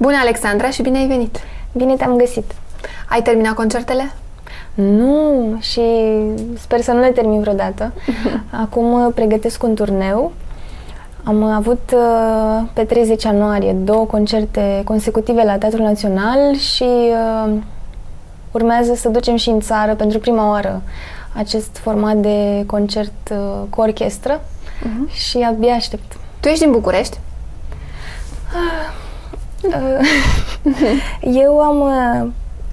Bună, Alexandra, și bine ai venit! Bine te-am găsit! Ai terminat concertele? Nu, și sper să nu le termin vreodată. Acum uh, pregătesc un turneu. Am avut uh, pe 30 ianuarie două concerte consecutive la Teatrul Național și uh, urmează să ducem și în țară pentru prima oară acest format de concert cu orchestră uh-huh. și abia aștept. Tu ești din București? Eu am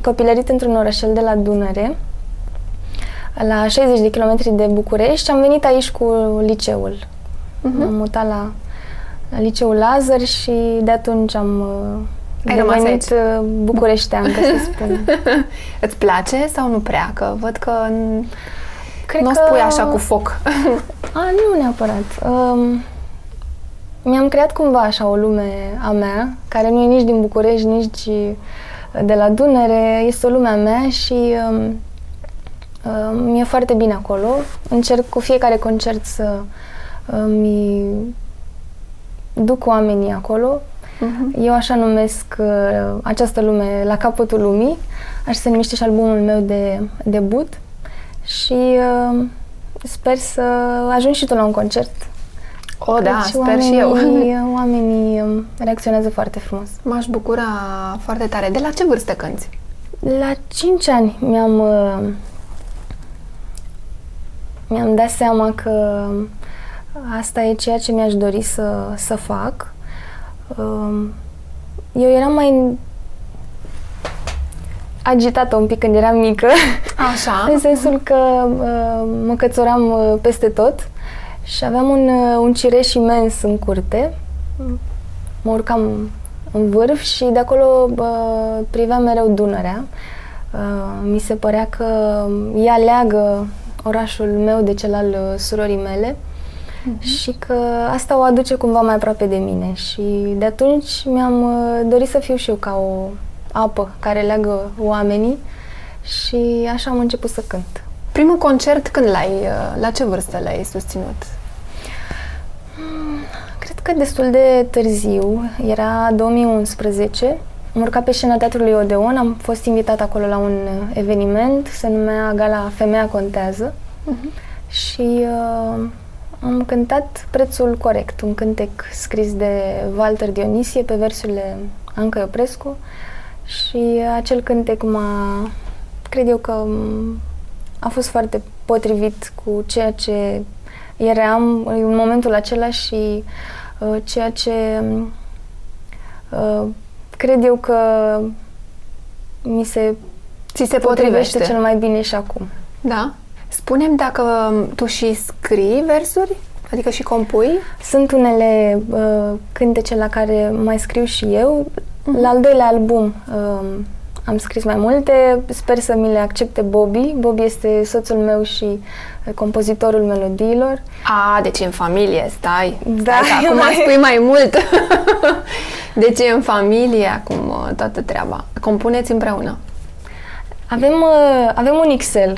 copilărit într-un orășel de la Dunăre, la 60 de kilometri de București și am venit aici cu liceul. Uh-huh. M-am mutat la, la liceul Lazar și de atunci am Ai devenit uh, bucureștean, ca să spun. Îți place sau nu prea? Că văd că Cred nu o spui așa cu foc. A, nu neapărat. Um, mi-am creat cumva așa o lume a mea, care nu e nici din București, nici de la Dunăre. Este o lume a mea și um, um, mi-e foarte bine acolo. Încerc cu fiecare concert să mi duc oamenii acolo. Uh-huh. Eu așa numesc uh, această lume la capătul lumii. Așa se numește și albumul meu de debut. Și uh, sper să ajungi și tu la un concert o, oh, da, sper și eu. Oamenii um, reacționează foarte frumos. M-aș bucura foarte tare. De la ce vârstă cânti? La 5 ani mi-am uh, mi-am dat seama că asta e ceea ce mi-aș dori să, să fac. Um, eu eram mai agitată un pic când eram mică. Așa. în sensul că uh, mă cățoram uh, peste tot și aveam un, uh, un cireș imens în curte. Mă urcam în vârf și de acolo uh, priveam mereu Dunărea. Uh, mi se părea că ea leagă orașul meu de cel al uh, surorii mele uh-huh. și că asta o aduce cumva mai aproape de mine. Și de atunci mi-am uh, dorit să fiu și eu ca o apă care leagă oamenii și așa am început să cânt. Primul concert când l-ai, uh, la ce vârstă l-ai susținut? Cred că destul de târziu, era 2011. Am urcat pe scena Teatrului Odeon, am fost invitat acolo la un eveniment, se numea Gala Femeia Contează uh-huh. și uh, am cântat Prețul Corect, un cântec scris de Walter Dionisie pe versurile Anca Ioprescu și acel cântec m-a, cred eu că a fost foarte potrivit cu ceea ce eram în momentul acela și uh, ceea ce uh, cred eu că mi se, Ți se potrivește cel mai bine și acum. Da? Spunem dacă tu și scrii versuri? Adică și compui? Sunt unele uh, cântece la care mai scriu și eu. Uh-huh. La al doilea album uh, am scris mai multe, sper să mi le accepte Bobby. Bobby este soțul meu și compozitorul melodiilor. A, deci în familie, stai. Da, stai acum mai... spui mai mult. deci în familie acum uh, toată treaba. Compuneți împreună. Avem, uh, avem un Excel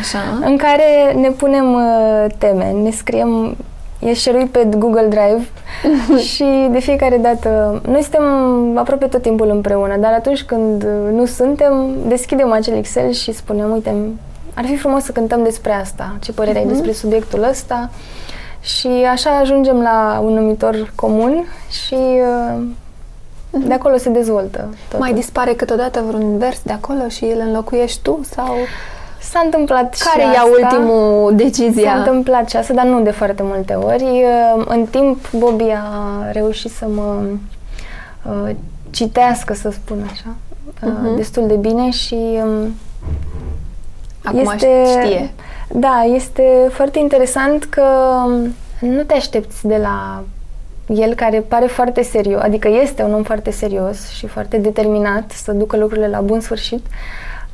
Așa. în care ne punem uh, teme, ne scriem e șeruit pe Google Drive și de fiecare dată, noi suntem aproape tot timpul împreună, dar atunci când nu suntem, deschidem acel Excel și spunem, uite, ar fi frumos să cântăm despre asta, ce părere uh-huh. ai mhm. despre subiectul ăsta și așa ajungem la un numitor comun și uh, de acolo se dezvoltă. Totul. Mai dispare câteodată vreun vers de acolo și îl înlocuiești tu sau... S-a întâmplat Care și ia asta. ultimul decizia? S-a întâmplat și asta, dar nu de foarte multe ori. În timp, Bobby a reușit să mă uh, citească, să spun așa, uh-huh. destul de bine și um, Acum este, știe. Da, este foarte interesant că um, nu te aștepți de la el care pare foarte serios, adică este un om foarte serios și foarte determinat să ducă lucrurile la bun sfârșit,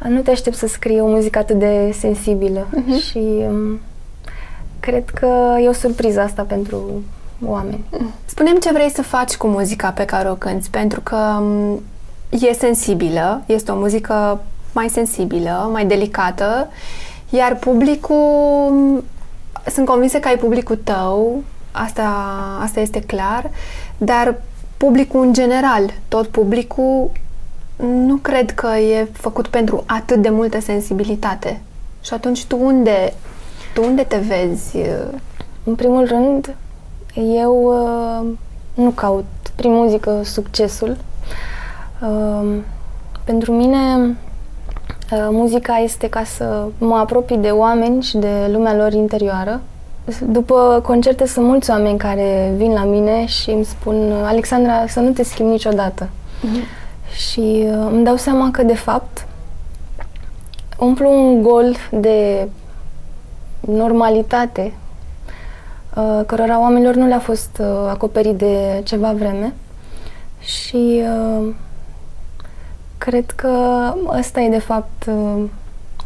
nu te aștept să scrie o muzică atât de sensibilă uh-huh. și um, cred că e o surpriză asta pentru oameni. Spunem ce vrei să faci cu muzica pe care o cânti, pentru că um, e sensibilă, este o muzică mai sensibilă, mai delicată, iar publicul, um, sunt convinsă că ai publicul tău, asta, asta este clar, dar publicul în general, tot publicul, nu cred că e făcut pentru atât de multă sensibilitate. Și atunci tu unde, tu unde te vezi? În primul rând, eu uh, nu caut prin muzică succesul. Uh, pentru mine, uh, muzica este ca să mă apropii de oameni și de lumea lor interioară. După concerte sunt mulți oameni care vin la mine și îmi spun Alexandra, să nu te schimbi niciodată. Mm-hmm. Și uh, îmi dau seama că, de fapt, umplu un gol de normalitate uh, cărora oamenilor nu le-a fost uh, acoperit de ceva vreme și uh, cred că ăsta e de fapt uh,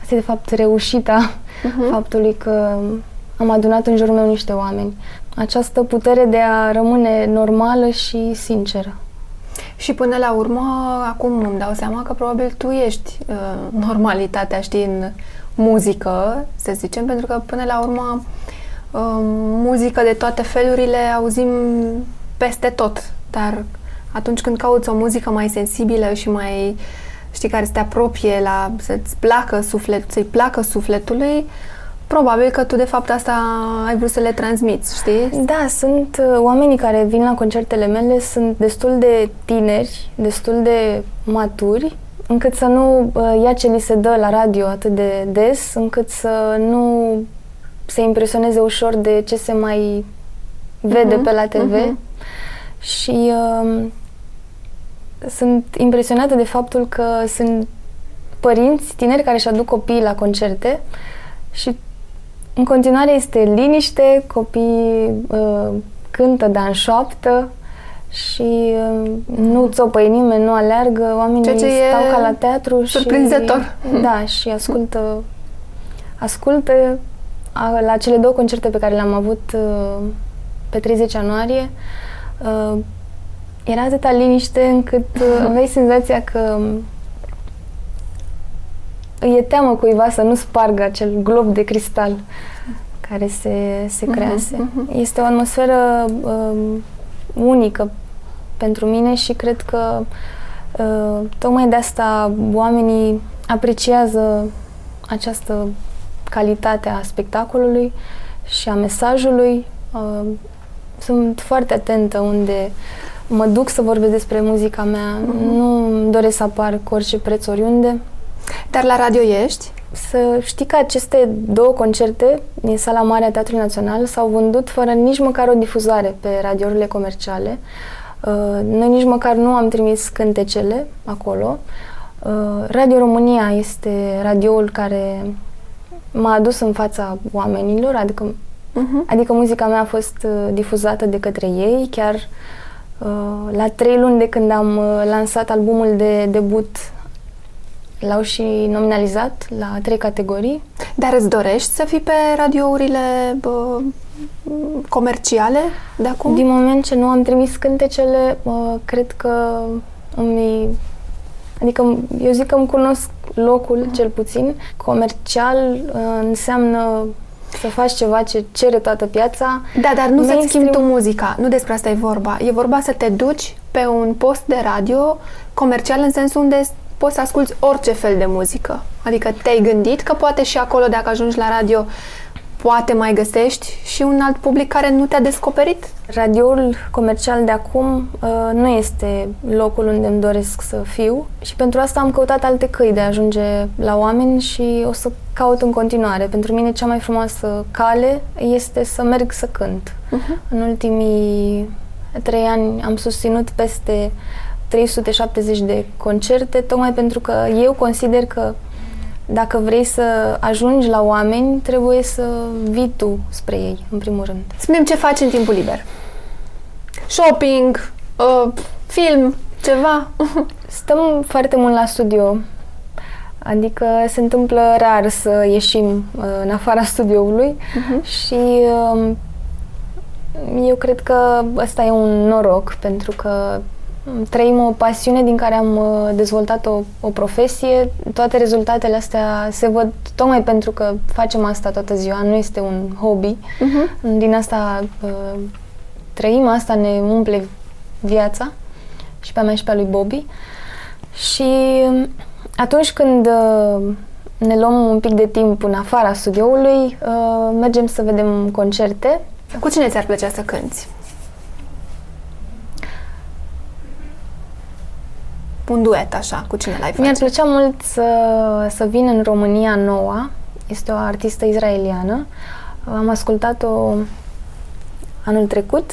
asta e de fapt reușita uh-huh. faptului că am adunat în jurul meu niște oameni. Această putere de a rămâne normală și sinceră. Și până la urmă, acum îmi dau seama că probabil tu ești uh, normalitatea, știi, în muzică, să zicem, pentru că până la urmă uh, muzică de toate felurile auzim peste tot, dar atunci când cauți o muzică mai sensibilă și mai, știi, care să te apropie la, să-ți placă suflet, să-i placă sufletului, Probabil că tu, de fapt, asta ai vrut să le transmiți, știi? Da, sunt uh, oamenii care vin la concertele mele, sunt destul de tineri, destul de maturi, încât să nu uh, ia ce li se dă la radio atât de des, încât să nu se impresioneze ușor de ce se mai vede uh-huh, pe la TV. Uh-huh. Mhm. Și uh, sunt impresionată de faptul că sunt părinți tineri care își aduc copiii la concerte și în continuare este liniște, copiii uh, cântă, dar în șoaptă și uh, nu țopăi nimeni, nu aleargă, oamenii Ceea ce stau ca la teatru surprinzător. și da, și ascultă ascultă a, la cele două concerte pe care le-am avut uh, pe 30 ianuarie uh, era atâta liniște încât uh, aveai senzația că îi e teamă cuiva să nu spargă acel glob de cristal care se, se mhm, crease. Uh-huh, uh-huh. Este o atmosferă um, unică pentru mine și cred că uh, tocmai de asta oamenii apreciază această calitate a spectacolului și a mesajului. Uh, sunt foarte atentă unde mă duc să vorbesc despre muzica mea. Uh-huh. Nu doresc să apar cu orice preț oriunde. Dar la radio ești? Să știi că aceste două concerte din Sala Mare a Teatrului Național s-au vândut fără nici măcar o difuzare pe radiourile comerciale. Uh, noi nici măcar nu am trimis cântecele acolo. Uh, Radio România este radioul care m-a adus în fața oamenilor, adică, uh-huh. adică muzica mea a fost uh, difuzată de către ei, chiar la trei luni de când am lansat albumul de debut L-au și nominalizat la trei categorii. Dar îți dorești să fii pe radiourile bă, comerciale de acum? Din moment ce nu am trimis cântecele, bă, cred că îmi... Adică eu zic că îmi cunosc locul, cel puțin. Comercial înseamnă să faci ceva ce cere toată piața. Da, dar nu să-ți schimbi tu muzica. Nu despre asta e vorba. E vorba să te duci pe un post de radio comercial în sensul unde poți să asculti orice fel de muzică. Adică te-ai gândit că poate și acolo, dacă ajungi la radio, poate mai găsești și un alt public care nu te-a descoperit? Radioul comercial de acum uh, nu este locul unde îmi doresc să fiu și pentru asta am căutat alte căi de a ajunge la oameni și o să caut în continuare. Pentru mine cea mai frumoasă cale este să merg să cânt. Uh-huh. În ultimii trei ani am susținut peste 370 de concerte, tocmai pentru că eu consider că dacă vrei să ajungi la oameni, trebuie să vii tu spre ei, în primul rând. Spune ce faci în timpul liber. Shopping, uh, film, ceva? Stăm foarte mult la studio. Adică se întâmplă rar să ieșim uh, în afara studioului uh-huh. și uh, eu cred că ăsta e un noroc pentru că trăim o pasiune din care am uh, dezvoltat o, o profesie. Toate rezultatele astea se văd tocmai pentru că facem asta toată ziua, nu este un hobby. Uh-huh. Din asta uh, trăim, asta ne umple viața și pe a mea și pe a lui Bobby. Și atunci când uh, ne luăm un pic de timp în afara studioului, uh, mergem să vedem concerte. Cu cine ți-ar plăcea să cânti? Un duet, așa, cu cine l-ai face? Mi-ar plăcea mult să, să vin în România Noua. Este o artistă izraeliană. Am ascultat-o anul trecut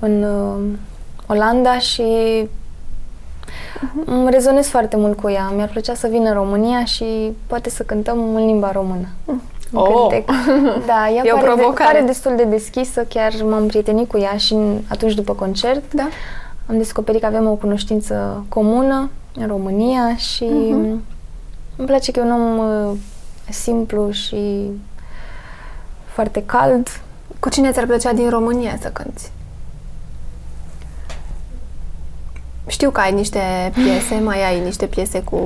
în uh, Olanda și uh-huh. îmi rezonez foarte mult cu ea. Mi-ar plăcea să vină în România și poate să cântăm în limba română. Uh. Oh. Da, ea e pare, o de, pare destul de deschisă, chiar m-am prietenit cu ea și atunci după concert da. Am descoperit că avem o cunoștință comună în România și uh-huh. îmi place că e un om uh, simplu și foarte cald. Cu cine ți-ar plăcea din România să cânti? Știu că ai niște piese, mai ai niște piese cu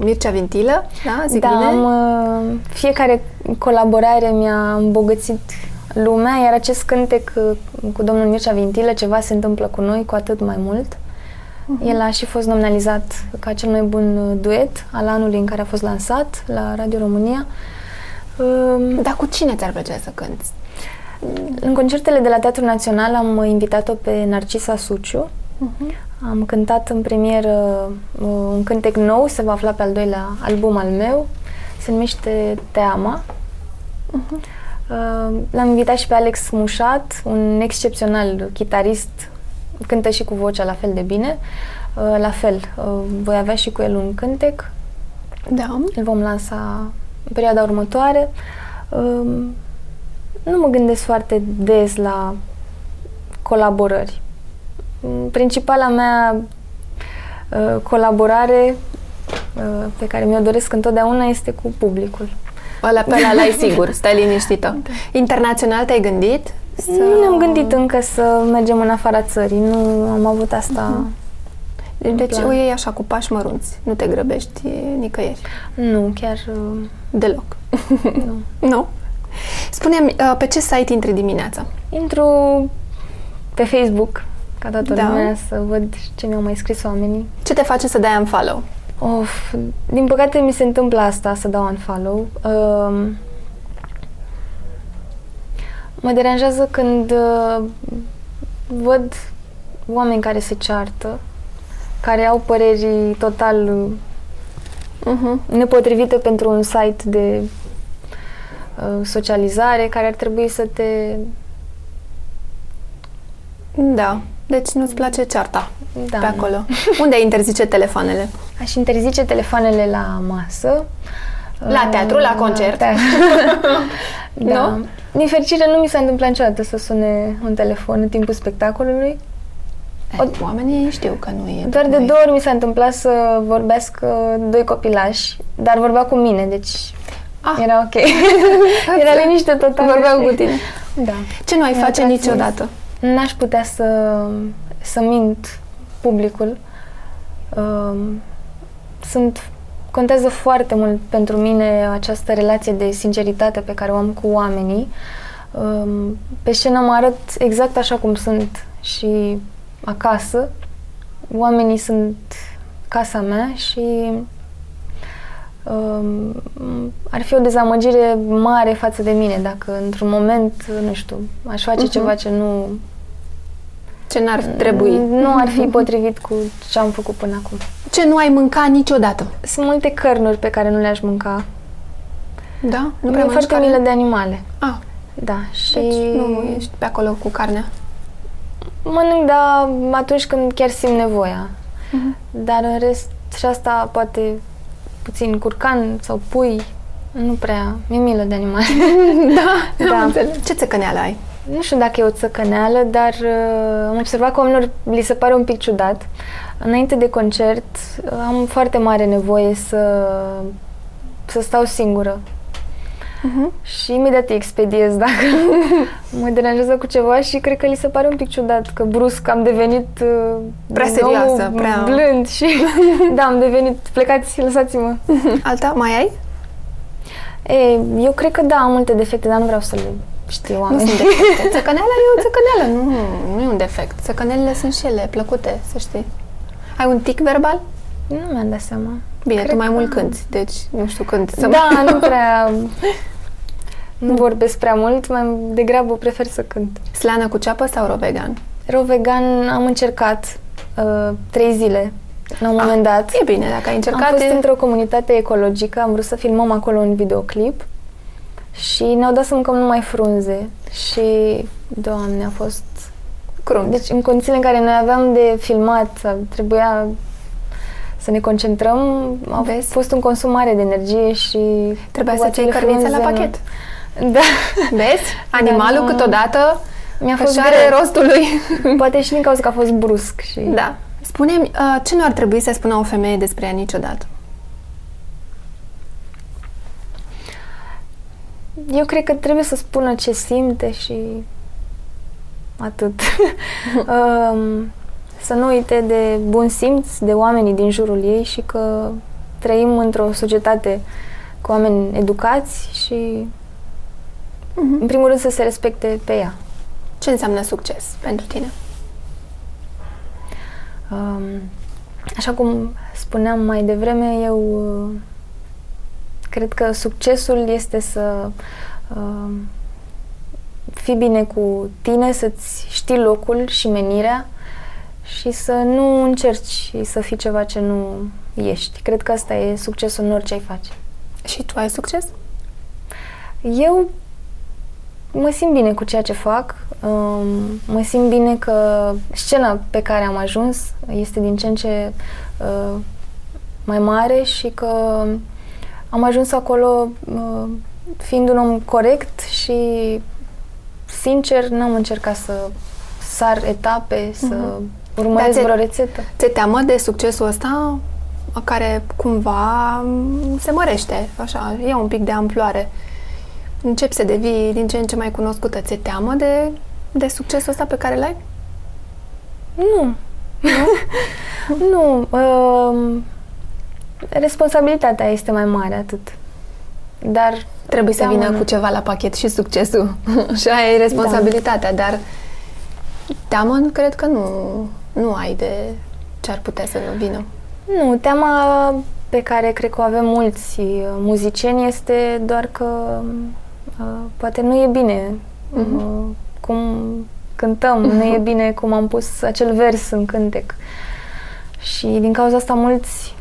Mircea Vintilă, da? Zic da, bine? Am, uh, fiecare colaborare mi-a îmbogățit lumea, iar acest cântec uh, cu domnul Mircea Vintilă, ceva se întâmplă cu noi, cu atât mai mult. Uh-huh. El a și fost nominalizat ca cel mai bun uh, duet al anului în care a fost lansat la Radio România. Um, Dar cu cine ți-ar plăcea să cânti? În concertele de la Teatrul Național am invitat-o pe Narcisa Suciu. Uh-huh. Am cântat în premieră uh, un cântec nou, se va afla pe al doilea album al meu. Se numește Teama. Uh-huh. L-am invitat și pe Alex Mușat, un excepțional chitarist, cântă și cu vocea la fel de bine. Uh, la fel, uh, voi avea și cu el un cântec. Da. Îl vom lansa în perioada următoare. Nu mă gândesc foarte des la colaborări. Principala mea uh, colaborare uh, pe care mi-o doresc întotdeauna este cu publicul. Ăla pe ăla ai sigur, stai liniștită. Da. Internațional te-ai gândit? Să... Nu ne-am gândit încă să mergem în afara țării, nu am avut asta uh-huh. Deci o iei așa cu pași mărunți, nu te grăbești nicăieri. Nu, chiar... Uh... Deloc. nu. nu? Spune-mi, uh, pe ce site intri dimineața? Intru pe Facebook, ca toată da. lumea, să văd ce mi-au mai scris oamenii. Ce te face să dai un follow? Of, din păcate mi se întâmplă asta, să dau un follow. Uh, mă deranjează când uh, văd oameni care se ceartă, care au păreri total uh-huh. nepotrivite pentru un site de uh, socializare, care ar trebui să te... Da. Deci nu-ți place cearta da, pe acolo. Unde interzice telefoanele? Aș interzice telefoanele la masă. La teatru, la concert? La da. Nu? Din fericire nu mi s-a întâmplat niciodată să sune un telefon în timpul spectacolului. O, Oamenii știu că nu e. Doar de două ori mi s-a întâmplat să vorbească doi copilași, dar vorbea cu mine, deci ah. era ok. era liniște totală. Vorbeau cu tine. Da. Ce nu ai face niciodată? N-aș putea să, să mint publicul. Um, sunt contează foarte mult pentru mine această relație de sinceritate pe care o am cu oamenii. Um, pe scenă mă arăt exact așa cum sunt și acasă. Oamenii sunt casa mea și um, ar fi o dezamăgire mare față de mine dacă într-un moment, nu știu, aș face uh-huh. ceva ce nu ce n-ar trebui. Nu ar fi potrivit cu ce am făcut până acum. Ce nu ai mâncat niciodată? Sunt multe cărnuri pe care nu le-aș mânca. Da? Nu prea foarte milă de animale. Ah. Da. Și... Deci nu ești pe acolo cu carnea? Mănânc, dar atunci când chiar simt nevoia. Uh-huh. Dar în rest, și asta poate puțin curcan sau pui, nu prea. Mi-e milă de animale. da, da. Ce țăcăneală ai? nu știu dacă e o țăcăneală, dar uh, am observat că oamenilor li se pare un pic ciudat. Înainte de concert uh, am foarte mare nevoie să, să stau singură. Uh-huh. Și imediat îi expediez dacă mă deranjează cu ceva și cred că li se pare un pic ciudat că brusc am devenit uh, prea serioasă, prea blând și da, am devenit, plecați, lăsați-mă. Alta mai ai? E, eu cred că da, am multe defecte, dar nu vreau să le știu oameni. Nu sunt defecte. Țăcăneala e o țăcăneală, nu, nu e un defect. Țăcănelele sunt și ele plăcute, să știi. Ai un tic verbal? Nu mi-am dat seama. Bine, Cred tu mai că- mult cânti, deci nu știu când să Da, nu prea... Nu vorbesc prea mult, mai degrabă prefer să cânt. Slană cu ceapă sau ro vegan? Ro vegan am încercat uh, trei zile, la un moment dat. E bine, dacă ai Am încercat, fost e... într-o comunitate ecologică, am vrut să filmăm acolo un videoclip și ne-au dat să mâncăm numai frunze și, doamne, a fost... crunt. Deci în condițiile în care noi aveam de filmat, trebuia să ne concentrăm, a Vezi? fost un consum mare de energie și... Trebuia cu să-ți iei acele cărnița la frunze, pachet. Da. Vezi? Animalul nu- câteodată Mi-a își fost are greu. rostul lui. Poate și din cauza că a fost brusc și... da. Spune-mi, uh, ce nu ar trebui să spună o femeie despre ea niciodată? Eu cred că trebuie să spună ce simte și atât. um, să nu uite de bun simț, de oamenii din jurul ei și că trăim într-o societate cu oameni educați și, în primul rând, să se respecte pe ea. Ce înseamnă succes pentru tine? Um, așa cum spuneam mai devreme, eu uh, cred că succesul este să uh, fii bine cu tine, să-ți știi locul și menirea și să nu încerci să fii ceva ce nu ești. Cred că asta e succesul în orice ai face. Și tu ai succes? Eu mă simt bine cu ceea ce fac. Um, mă simt bine că scena pe care am ajuns este din ce în ce uh, mai mare și că am ajuns acolo uh, fiind un om corect și sincer n-am încercat să sar etape, să urmăresc Dar ți- vreo rețetă. Ți-e teamă de succesul ăsta care cumva m, se mărește, așa, ia un pic de amploare. Începi să devii din ce în ce mai cunoscută. Ți-e teamă de, de succesul ăsta pe care l-ai? Nu. nu. Um, responsabilitatea este mai mare, atât. Dar Trebuie să Teamă, vină nu. cu ceva la pachet și succesul. și aia e responsabilitatea, dar teamă cred că nu, nu ai de ce ar putea să vină. nu, teama pe care cred că o avem mulți uh, muzicieni este doar că uh, poate nu e bine Mhm. uh, cum cântăm, nu e bine cum am pus acel vers în cântec. Și din cauza asta mulți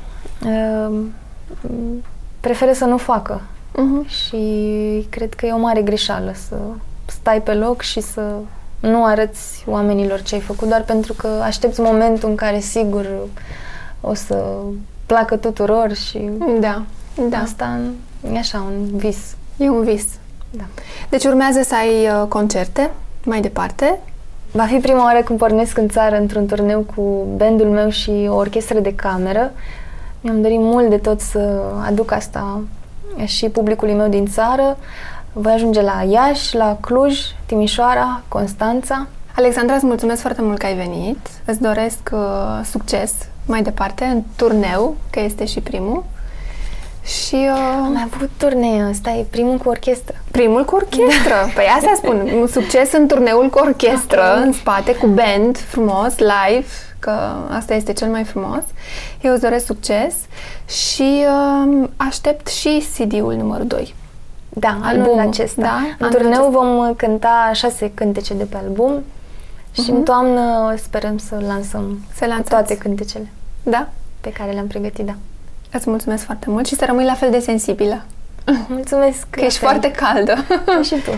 uh, preferă să nu facă. Uh-huh. Și cred că e o mare greșeală să stai pe loc și să nu arăți oamenilor ce ai făcut doar pentru că aștepți momentul în care sigur o să placă tuturor și Da, da. asta e așa, un vis. E un vis. Da. Deci urmează să ai uh, concerte mai departe. Va fi prima oară când pornesc în țară într-un turneu cu bandul meu și o orchestră de cameră. Mi-am dorit mult de tot să aduc asta și publicului meu din țară. Voi ajunge la Iași, la Cluj, Timișoara, Constanța. Alexandra, îți mulțumesc foarte mult că ai venit. Îți doresc uh, succes mai departe în turneu, că este și primul. Și uh, Am avut turnee ăsta, e primul cu orchestră. primul cu orchestră. Păi asta spun, un succes în turneul cu orchestră, în spate, cu band, frumos, live, că asta este cel mai frumos. Eu îți doresc succes și uh, aștept și CD-ul numărul 2. Da, anul Albumul, acesta. da? În Anul turneu acesta. vom uh, cânta șase cântece de pe album și în toamnă sperăm să lansăm Să lansați. toate cântecele Da? pe care le-am pregătit, da. Îți mulțumesc foarte mult și să rămâi la fel de sensibilă, Mulțumesc! că ești la fel. foarte caldă. Și tu.